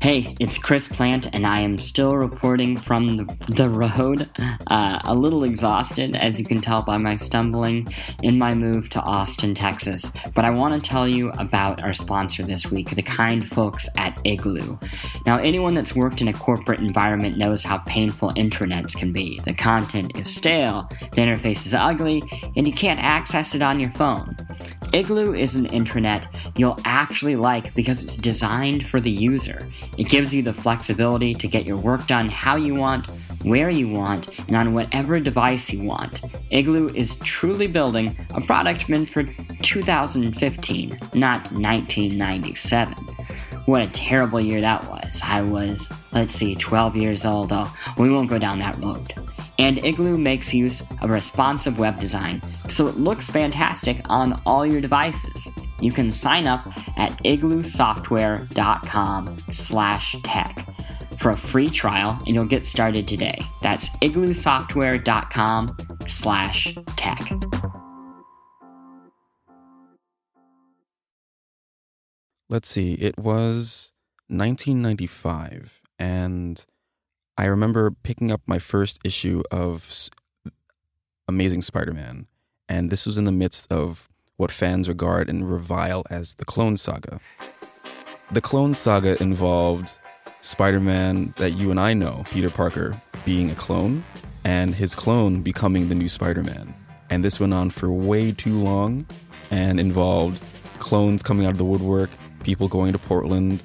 Hey, it's Chris Plante, and I am still reporting from the, the road. Uh, a little exhausted, as you can tell by my stumbling in my move to Austin, Texas. But I want to tell you about our sponsor this week, the kind folks at Igloo. Now, anyone that's worked in a corporate environment knows how painful intranets can be. The content is stale, the interface is ugly, and you can't access it on your phone. Igloo is an intranet you'll actually like because it's designed for the user. It gives you the flexibility to get your work done how you want, where you want, and on whatever device you want. Igloo is truly building a product meant for 2015, not 1997. What a terrible year that was. I was, let's see, 12 years old. Oh, we won't go down that road. And Igloo makes use of responsive web design, so it looks fantastic on all your devices. You can sign up at igloosoftware.com slash tech for a free trial and you'll get started today. That's igloosoftware.com slash tech. Let's see, it was 1995, and I remember picking up my first issue of Amazing Spider Man, and this was in the midst of what fans regard and revile as the Clone Saga. The Clone Saga involved Spider Man that you and I know, Peter Parker, being a clone, and his clone becoming the new Spider Man. And this went on for way too long and involved clones coming out of the woodwork, people going to Portland,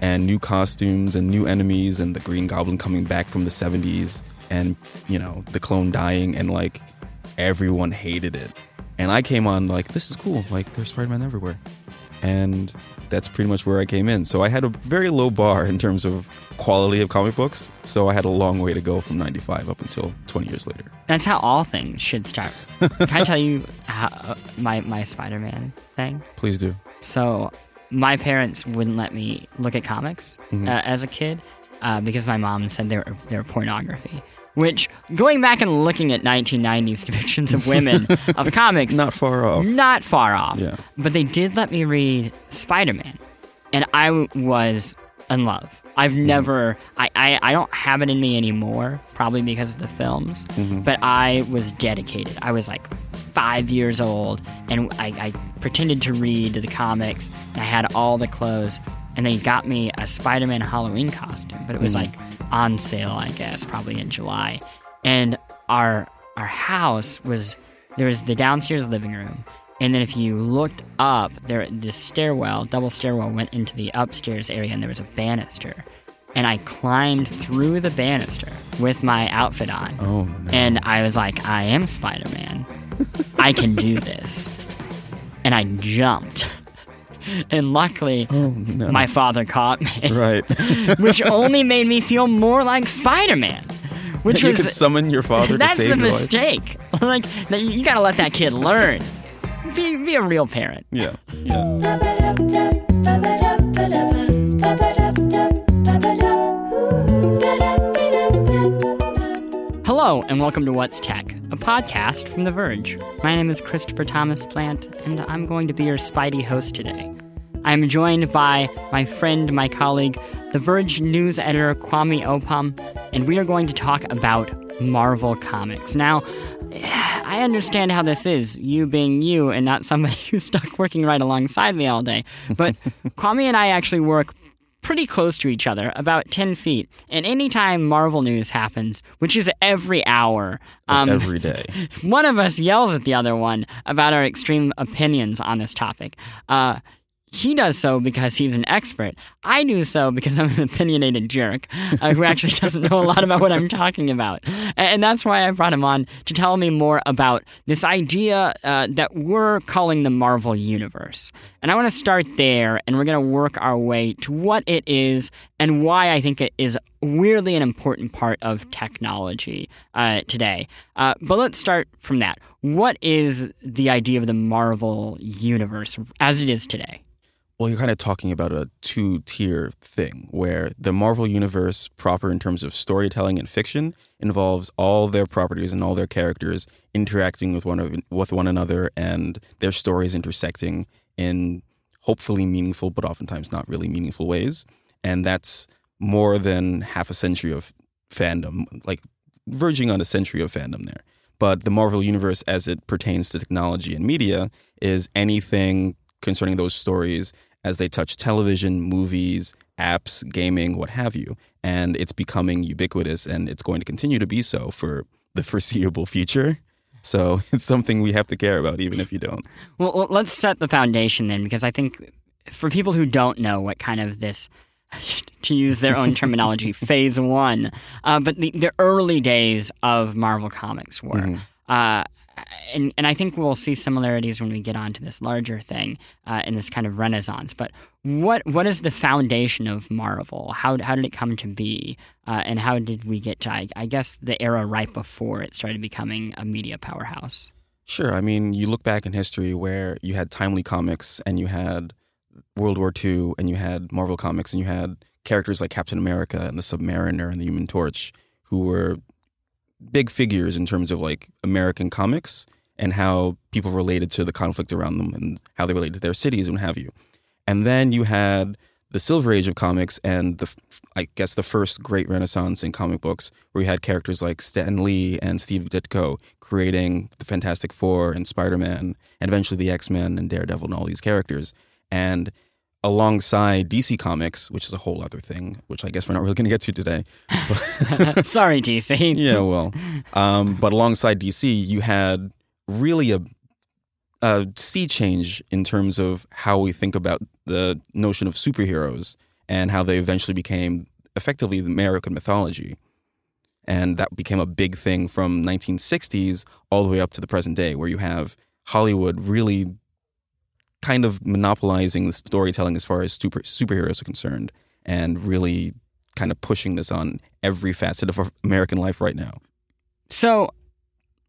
and new costumes and new enemies, and the Green Goblin coming back from the 70s, and, you know, the clone dying, and like everyone hated it. And I came on like, this is cool. Like, there's Spider Man everywhere. And that's pretty much where I came in. So I had a very low bar in terms of quality of comic books. So I had a long way to go from 95 up until 20 years later. That's how all things should start. Can I tell you how, uh, my, my Spider Man thing? Please do. So my parents wouldn't let me look at comics mm-hmm. uh, as a kid uh, because my mom said they were, they were pornography. Which, going back and looking at 1990s depictions of women of comics, not far off. Not far off. Yeah. But they did let me read Spider Man, and I was in love. I've mm-hmm. never, I, I, I don't have it in me anymore, probably because of the films, mm-hmm. but I was dedicated. I was like five years old, and I, I pretended to read the comics. I had all the clothes, and they got me a Spider Man Halloween costume, but it was mm-hmm. like on sale, I guess, probably in July. And our our house was there was the downstairs living room, and then if you looked up, there the stairwell, double stairwell, went into the upstairs area, and there was a banister. And I climbed through the banister with my outfit on. Oh no! And I was like, I am Spider Man. I can do this. And I jumped and luckily, oh, no. my father caught me. Right. which only made me feel more like Spider Man. Which you was, could summon your father to save your life. That's the mistake. like, you gotta let that kid learn. Be, be a real parent. Yeah. Yeah. Hello, and welcome to What's Tech, a podcast from The Verge. My name is Christopher Thomas Plante, and I'm going to be your Spidey host today. I'm joined by my friend, my colleague, The Verge news editor Kwame Opam, and we are going to talk about Marvel Comics. Now, I understand how this is, you being you and not somebody who's stuck working right alongside me all day. But Kwame and I actually work pretty close to each other, about 10 feet. And anytime Marvel news happens, which is every hour, um, every day, one of us yells at the other one about our extreme opinions on this topic. Uh, he does so because he's an expert. I do so because I'm an opinionated jerk uh, who actually doesn't know a lot about what I'm talking about. And that's why I brought him on to tell me more about this idea uh, that we're calling the Marvel Universe. And I want to start there, and we're going to work our way to what it is and why I think it is weirdly an important part of technology uh, today. Uh, but let's start from that. What is the idea of the Marvel Universe as it is today? Well, you're kind of talking about a two tier thing where the Marvel Universe, proper in terms of storytelling and fiction, involves all their properties and all their characters interacting with one, of, with one another and their stories intersecting in hopefully meaningful, but oftentimes not really meaningful ways. and that's more than half a century of fandom, like verging on a century of fandom there. But the Marvel Universe, as it pertains to technology and media, is anything concerning those stories as they touch television, movies, apps, gaming, what have you. And it's becoming ubiquitous and it's going to continue to be so for the foreseeable future. So it's something we have to care about, even if you don't. Well, well, let's set the foundation then, because I think for people who don't know what kind of this, to use their own terminology, phase one, uh, but the, the early days of Marvel Comics were. Mm-hmm. Uh, and, and I think we'll see similarities when we get onto this larger thing uh, in this kind of renaissance. But what what is the foundation of Marvel? How, how did it come to be? Uh, and how did we get to, I, I guess, the era right before it started becoming a media powerhouse? Sure. I mean, you look back in history where you had Timely Comics and you had World War II and you had Marvel Comics and you had characters like Captain America and the Submariner and the Human Torch who were big figures in terms of like American comics and how people related to the conflict around them and how they related to their cities and have you. And then you had the Silver Age of comics and the I guess the first great renaissance in comic books where you had characters like Stan Lee and Steve Ditko creating the Fantastic Four and Spider-Man and eventually the X-Men and Daredevil and all these characters. And alongside DC Comics, which is a whole other thing, which I guess we're not really going to get to today. Sorry, DC. yeah, well, um, but alongside DC, you had really a, a sea change in terms of how we think about the notion of superheroes and how they eventually became effectively the American mythology. And that became a big thing from 1960s all the way up to the present day, where you have Hollywood really kind of monopolizing the storytelling as far as super superheroes are concerned, and really kind of pushing this on every facet of American life right now. So,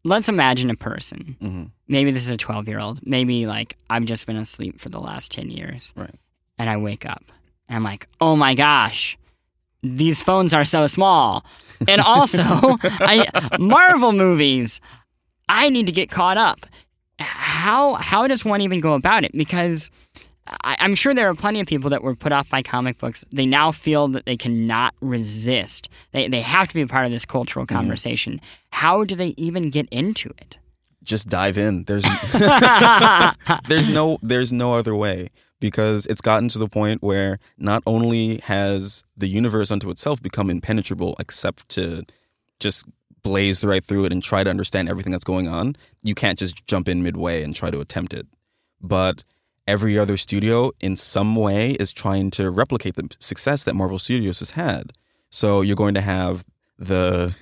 let's imagine a person. Mm-hmm. Maybe this is a twelve-year-old. Maybe like I've just been asleep for the last ten years, right? And I wake up and I'm like, oh my gosh, these phones are so small. And also, I Marvel movies. I need to get caught up how how does one even go about it? Because I, am sure there are plenty of people that were put off by comic books. They now feel that they cannot resist. They they have to be a part of this cultural mm-hmm. conversation. Mm. How do they even get into it? Just dive in. There's there's no there's no other way because it's gotten to the point where not only has the universe unto itself become impenetrable except to just blaze right through it and try to understand everything that's going on. You can't just jump in midway and try to attempt it. But every other studio, in some way, is trying to replicate the success that Marvel Studios has had. So you're going to have the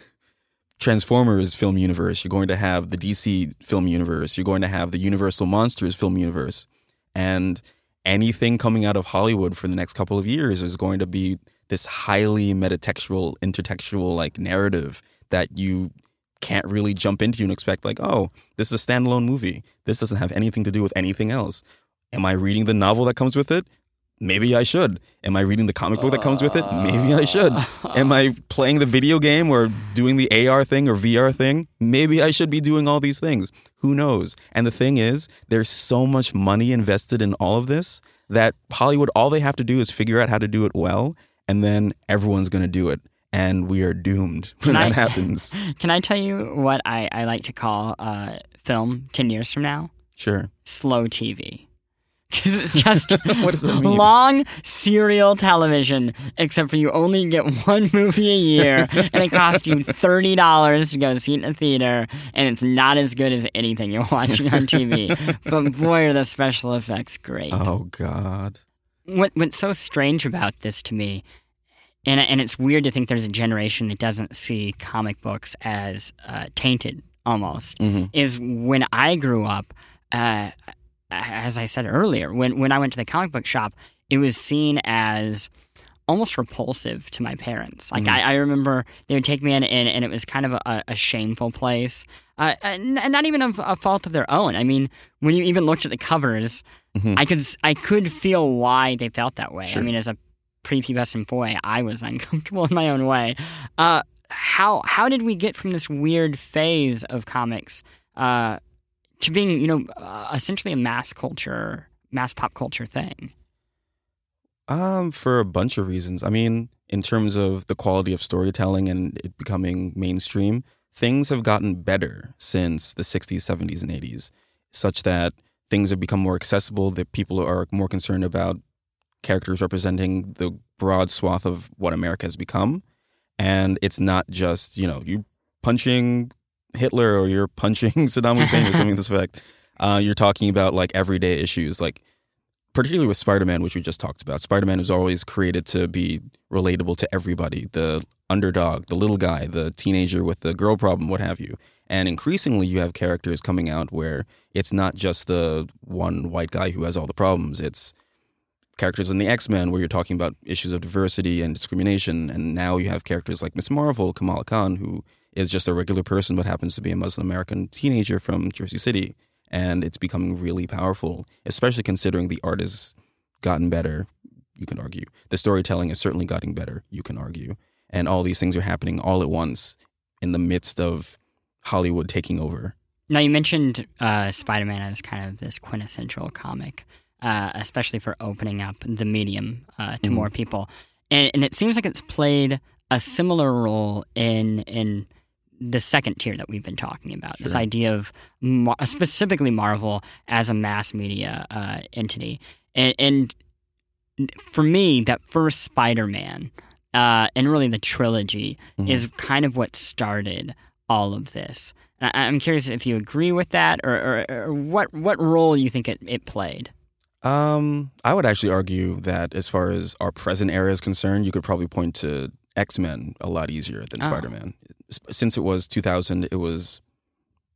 Transformers film universe, you're going to have the DC film universe, you're going to have the Universal Monsters film universe. And anything coming out of Hollywood for the next couple of years is going to be this highly metatextual, intertextual like narrative that you can't really jump into and expect like, oh, this is a standalone movie. This doesn't have anything to do with anything else. Am I reading the novel that comes with it? Maybe I should. Am I reading the comic book that comes with it? Maybe I should. Uh. Am I playing the video game or doing the AR thing or VR thing? Maybe I should be doing all these things. Who knows? And the thing is, there's so much money invested in all of this that Hollywood, all they have to do is figure out how to do it well, and then everyone's going to do it and we are doomed when that happens. Can I tell you what I, I like to call uh, film 10 years from now? Sure. Slow TV. Because it's just what does that mean? long serial television, except for you only get one movie a year, and it costs you thirty dollars to go see it in a theater, and it's not as good as anything you're watching on TV. but boy, are the special effects great! Oh God! What what's so strange about this to me and and it's weird to think there's a generation that doesn't see comic books as uh, tainted almost. Mm-hmm. Is when I grew up, uh, as I said earlier, when when I went to the comic book shop, it was seen as almost repulsive to my parents. Like mm-hmm. I, I, remember they would take me in, and, and it was kind of a, a shameful place, uh, and not even a, a, fault of their own. I mean, when you even looked at the covers, mm-hmm. I could I could feel why they felt that way. Sure. I mean, as a prepubescent boy, I was uncomfortable in my own way. Uh, how how did we get from this weird phase of comics uh, to being, you know, uh, essentially a mass culture, mass pop culture thing? Um, for a bunch of reasons. I mean, in terms of the quality of storytelling and it becoming mainstream, things have gotten better since the 60s, 70s, and 80s, such that things have become more accessible, that people are more concerned about characters representing the broad swath of what America has become. And it's not just, you know, you punching Hitler or you're punching Saddam Hussein or something to this effect. Uh, you're talking about like everyday issues, like particularly with Spider-Man, which we just talked about. Spider-Man was always created to be relatable to everybody, the underdog, the little guy, the teenager with the girl problem, what have you. And increasingly, you have characters coming out where it's not just the one white guy who has all the problems. It's characters in the X Men where you're talking about issues of diversity and discrimination. And now you have characters like Miss Marvel, Kamala Khan, who is just a regular person but happens to be a Muslim American teenager from Jersey City. And it's becoming really powerful, especially considering the art has gotten better, you can argue. The storytelling is certainly getting better, you can argue. And all these things are happening all at once in the midst of Hollywood taking over. Now, you mentioned uh, Spider Man as kind of this quintessential comic, uh, especially for opening up the medium uh, to mm. more people. And, and, it seems like it's played a similar role in in the second tier that we've been talking about. Sure. This idea of Mar- specifically Marvel as a mass media uh, entity, and, and, for me, that first Spider-Man uh, and really the trilogy mm-hmm. is kind of what started all of this. I- am curious if you agree with that, or, or, or what what role you think it, it played. Um, I would actually argue that as far as our present era is concerned, you could probably point to X Men a lot easier than oh. Spider Man since it was 2000, it was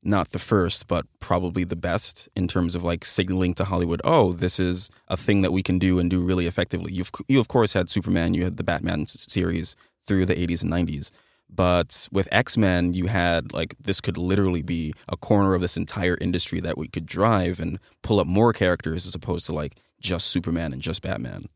not the first, but probably the best in terms of like signaling to Hollywood, oh, this is a thing that we can do and do really effectively. You've you of course had Superman, you had the Batman series through the 80s and 90s, but with X Men, you had like this could literally be a corner of this entire industry that we could drive and pull up more characters as opposed to like just Superman and just Batman.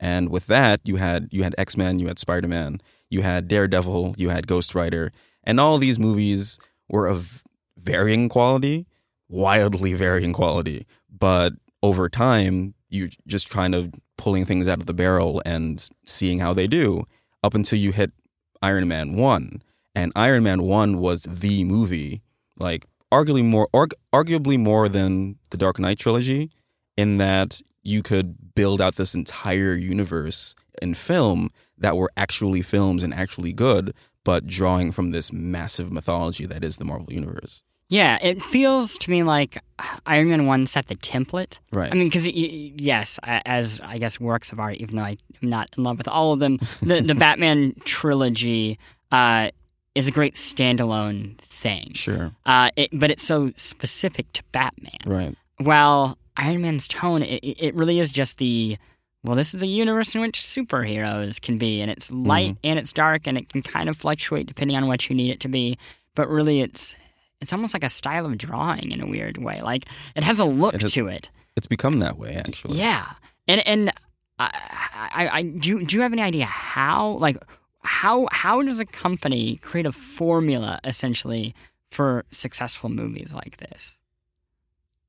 And with that, you had you had X Men, you had Spider Man, you had Daredevil, you had Ghost Rider, and all these movies were of varying quality, wildly varying quality. But over time, you're just kind of pulling things out of the barrel and seeing how they do up until you hit Iron Man 1. And Iron Man 1 was the movie, like arguably more arg- arguably more than the Dark Knight trilogy in that you could build out this entire universe in film that were actually films and actually good, but drawing from this massive mythology that is the Marvel Universe. Yeah, it feels to me like Iron Man 1 set the template. Right. I mean, because, yes, as I guess works of art, even though I'm not in love with all of them, the, the Batman trilogy uh, is a great standalone thing. Sure. Uh, it, but it's so specific to Batman. Right. While Iron Man's tone, it, it really is just the well, this is a universe in which superheroes can be, and it's light mm-hmm. and it's dark, and it can kind of fluctuate depending on what you need it to be. But really, it's it's almost like a style of drawing in a weird way. Like it has a look it has, to it. It's become that way, actually. Yeah, and and I, I, I do. Do you have any idea how like how how does a company create a formula essentially for successful movies like this?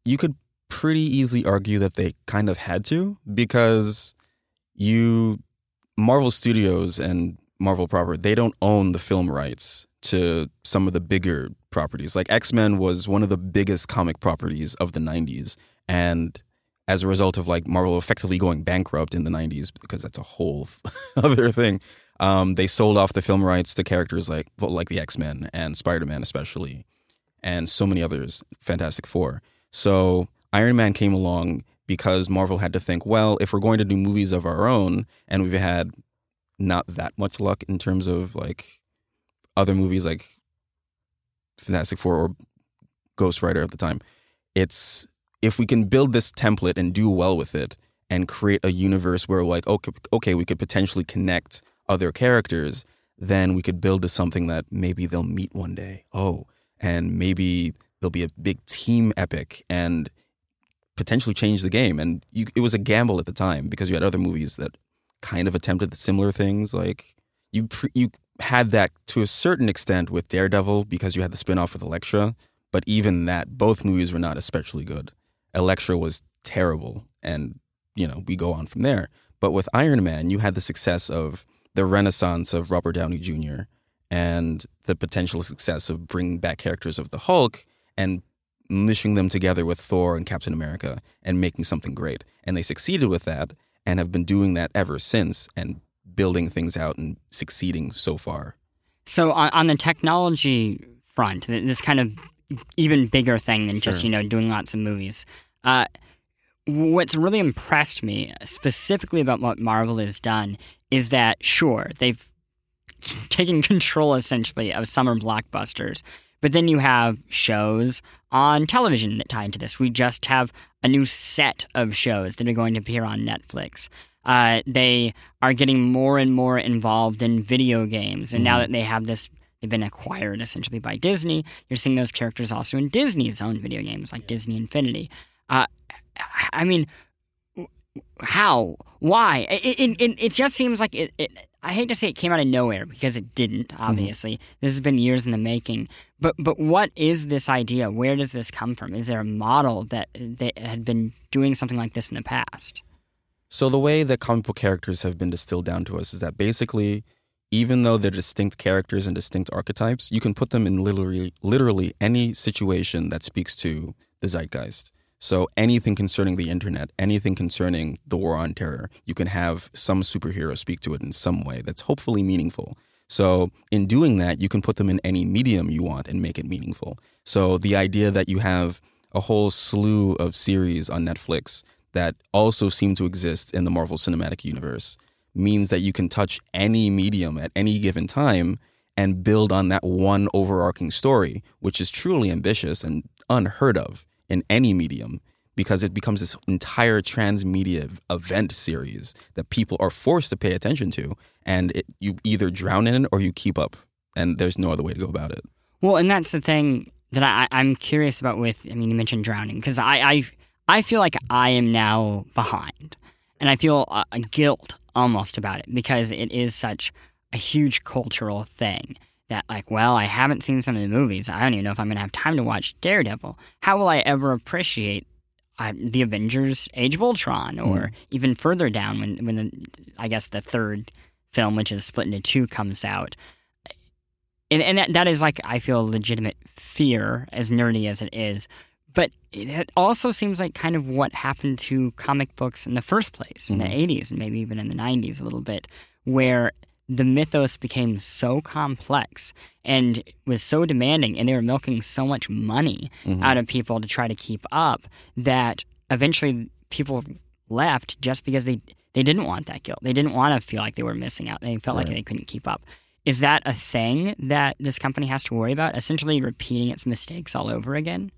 You could pretty easily argue that they kind of had to because you Marvel Studios and Marvel proper they don't own the film rights to some of the bigger properties. Like X-Men was one of the biggest comic properties of the 90s and as a result of like Marvel effectively going bankrupt in the 90s because that's a whole other thing. Um, they sold off the film rights to characters like like the X-Men and Spider-Man especially and so many others, Fantastic Four. So Iron Man came along because Marvel had to think, well, if we're going to do movies of our own, and we've had not that much luck in terms of like other movies like Fantastic Four or Ghost Rider at the time, it's if we can build this template and do well with it and create a universe where like okay, okay, we could potentially connect other characters, then we could build to something that maybe they'll meet one day. Oh, and maybe there'll be a big team epic and potentially change the game. And you, it was a gamble at the time because you had other movies that kind of attempted similar things. Like you, you had that to a certain extent with Daredevil because you had the spinoff with Elektra. But even that, both movies were not especially good. Elektra was terrible, and you know we go on from there. But with Iron Man, you had the success of the renaissance of Robert Downey Jr. and the potential success of bringing back characters of the Hulk and mishing them together with Thor and Captain America and making something great. And they succeeded with that and have been doing that ever since and building things out and succeeding so far. So on, the technology front, this kind of even bigger thing than just you know doing lots of movies. Uh, what's really impressed me specifically about what Marvel has done is that sure they've taken control essentially of summer blockbusters, but then you have shows on television that tie into this. We just have a new set of shows that are going to appear on Netflix. Uh, they are getting more and more involved in video games, and now that they have this, they've been acquired essentially by Disney. You're seeing those characters also in Disney's own video games, like Disney Infinity. Uh, I mean, how? Why? It, it, it, it just seems like it, it. I hate to say it came out of nowhere because it didn't. Obviously, this has been years in the making. But but what is this idea? Where does this come from? Is there a model that that had been doing something like this in the past? So the way that comic book characters have been distilled down to us is that basically, even though they're distinct characters and distinct archetypes, you can put them in literally literally any situation that speaks to the zeitgeist. So anything concerning the internet, anything concerning the war on terror, you can have some superhero speak to it in some way that's hopefully meaningful. So in doing that, you can put them in any medium you want and make it meaningful. So the idea that you have a whole slew of series on Netflix that also seem to exist in the Marvel Cinematic Universe means that you can touch any medium at any given time and build on that one overarching story, which is truly ambitious and unheard of in any medium because it becomes this entire transmedia event series that people are forced to pay attention to and it, you either drown in it or you keep up and there's no other way to go about it Well, and that's the thing that I, I'm curious about. With I mean, you mentioned drowning because I, I I feel like I am now behind, and I feel a, a guilt almost about it because it is such a huge cultural thing that like, well, I haven't seen some of the movies. I don't even know if I'm going to have time to watch Daredevil. How will I ever appreciate uh, the Avengers: Age of Ultron, or even further down when when the, I guess the third film, which is split into two, comes out? and, and that, that is like I feel a legitimate fear, as nerdy as it is. But it also seems like kind of what happened to comic books in the first place in the mm-hmm. '80s and maybe even in the '90s a little bit, where the mythos became so complex and was so demanding, and they were milking so much money mm-hmm. out of people to try to keep up that eventually people left just because they they didn't want that guilt. They didn't want to feel like they were missing out. They felt like they couldn't keep up. Is that a thing that this company has to worry about? Essentially repeating its mistakes all over again?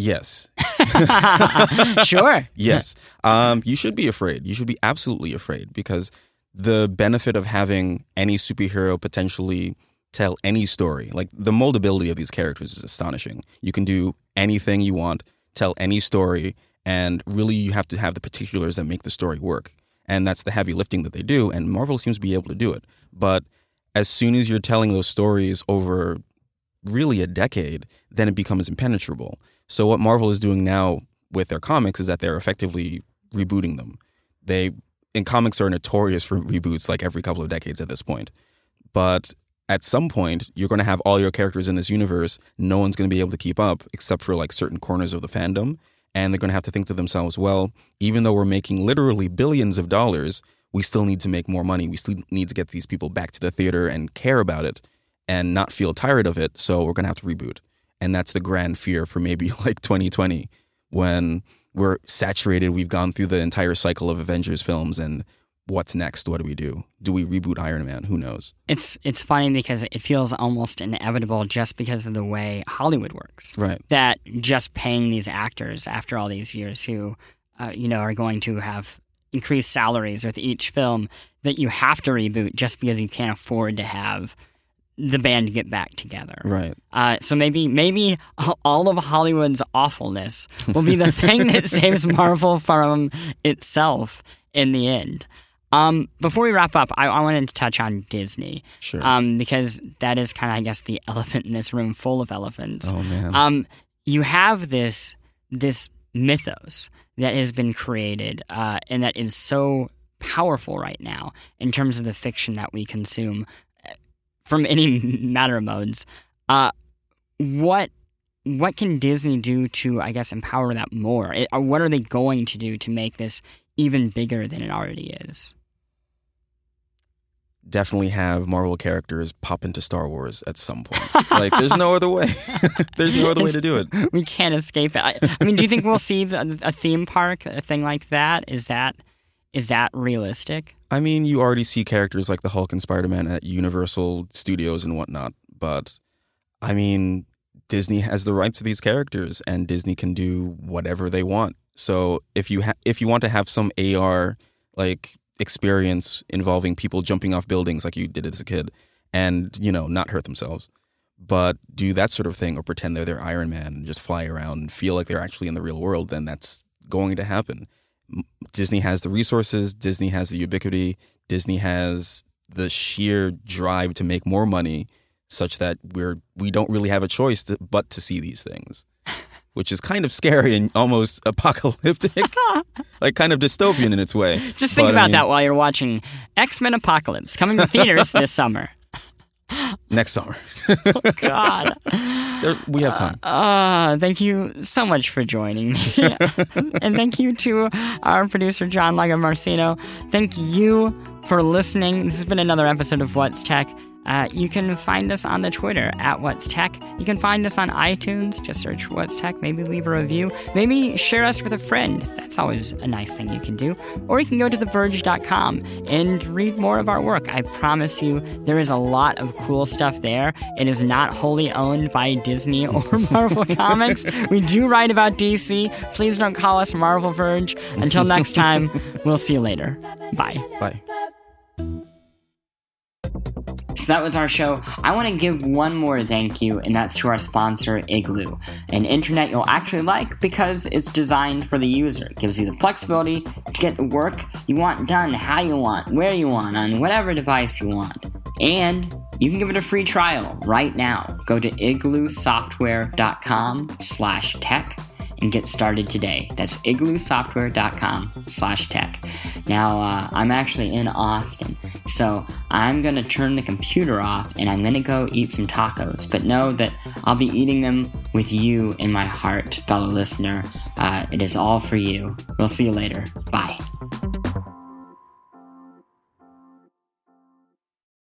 Yes. Sure. yes. Um, you should be afraid. You should be absolutely afraid because the benefit of having any superhero potentially tell any story like the moldability of these characters is astonishing. You can do anything you want tell any story and really you have to have the particulars that make the story work. And that's the heavy lifting that they do and marvel seems to be able to do it. But as soon as you're telling those stories over really a decade, then it becomes impenetrable. So what Marvel is doing now with their comics is that they're effectively rebooting them. They in comics are notorious for reboots like every couple of decades at this point. But at some point, you're going to have all your characters in this universe. No one's going to be able to keep up except for like certain corners of the fandom. And they're going to have to think to themselves, well, even though we're making literally billions of dollars, we still need to make more money. We still need to get these people back to the theater and care about it and not feel tired of it. So we're going to have to reboot. And that's the grand fear for maybe like 2020 when we're saturated. We've gone through the entire cycle of Avengers films and what's next? What do we do? Do we reboot Iron Man? Who knows? It's it's funny because it feels almost inevitable just because of the way Hollywood works. Right. That just paying these actors after all these years who, uh, you know, are going to have increased salaries with each film that you have to reboot just because you can't afford to have the band get back together. Right. Uh, so maybe maybe all of Hollywood's awfulness will be the thing that saves Marvel from itself in the end. Um, before we wrap up, I, I wanted to touch on Disney Sure. um, because that is kind of, I guess, the elephant in this room full of elephants. oh man. Um, you have this this mythos that has been created uh, and that is so powerful right now in terms of the fiction that we consume from any matter of modes. Uh, what what can Disney do to, I guess, empower that more? It, or what are they going to do to make this even bigger than it already is? Definitely have Marvel characters pop into Star Wars at some point. like, there's no other way. there's no other way to do it. We can't escape it. I, I mean, do you think we'll see a theme park, a thing like that? Is that is that realistic? I mean, you already see characters like the Hulk and Spider Man at Universal Studios and whatnot, but I mean, Disney has the rights to these characters, and Disney can do whatever they want. So if you ha- if you want to have some AR like experience involving people jumping off buildings like you did as a kid, and you know not hurt themselves, but do that sort of thing or pretend they're their Iron Man and just fly around and feel like they're actually in the real world, then that's going to happen. Disney has the resources, Disney has the ubiquity, Disney has the sheer drive to make more money such that we're we don't really have a choice to, but to see these things which is kind of scary and almost apocalyptic. Like kind of dystopian in its way. Just think but, about I mean, that while you're watching x-men apocalypse coming to theaters this summer next summer. Oh god. There, we have time. Uh, uh, thank you so much for joining me. And thank you to our producer john Lagomarsino. thank you for listening. This has been another episode of what's tech uh, you can find us on the Twitter at What's Tech. You can find us on iTunes. Just search What's Tech. Maybe leave a review. Maybe share us with a friend. That's always a nice thing you can do. Or you can go to TheVerge.com and read more of our work. I promise you, there is a lot of cool stuff there. It is not wholly owned by Disney or Marvel Comics. We do write about DC. Please don't call us Marvel Verge. Until next time, we'll see you later. Bye. Bye. That was our show. I want to give one more thank you, and that's to our sponsor, Igloo, an intranet you'll actually like because it's designed for the user. It gives you the flexibility to get the work you want done how you want, where you want, on whatever device you want. And you can give it a free trial right now. Go to igloosoftware.com slash tech and get started today. That's igloosoftware.com slash tech. Now, uh, I'm actually in Austin, so I'm going to turn the computer off and I'm going to go eat some tacos. But know that I'll be eating them with you in my heart, fellow listener. Uh, it is all for you. We'll see you later. Bye.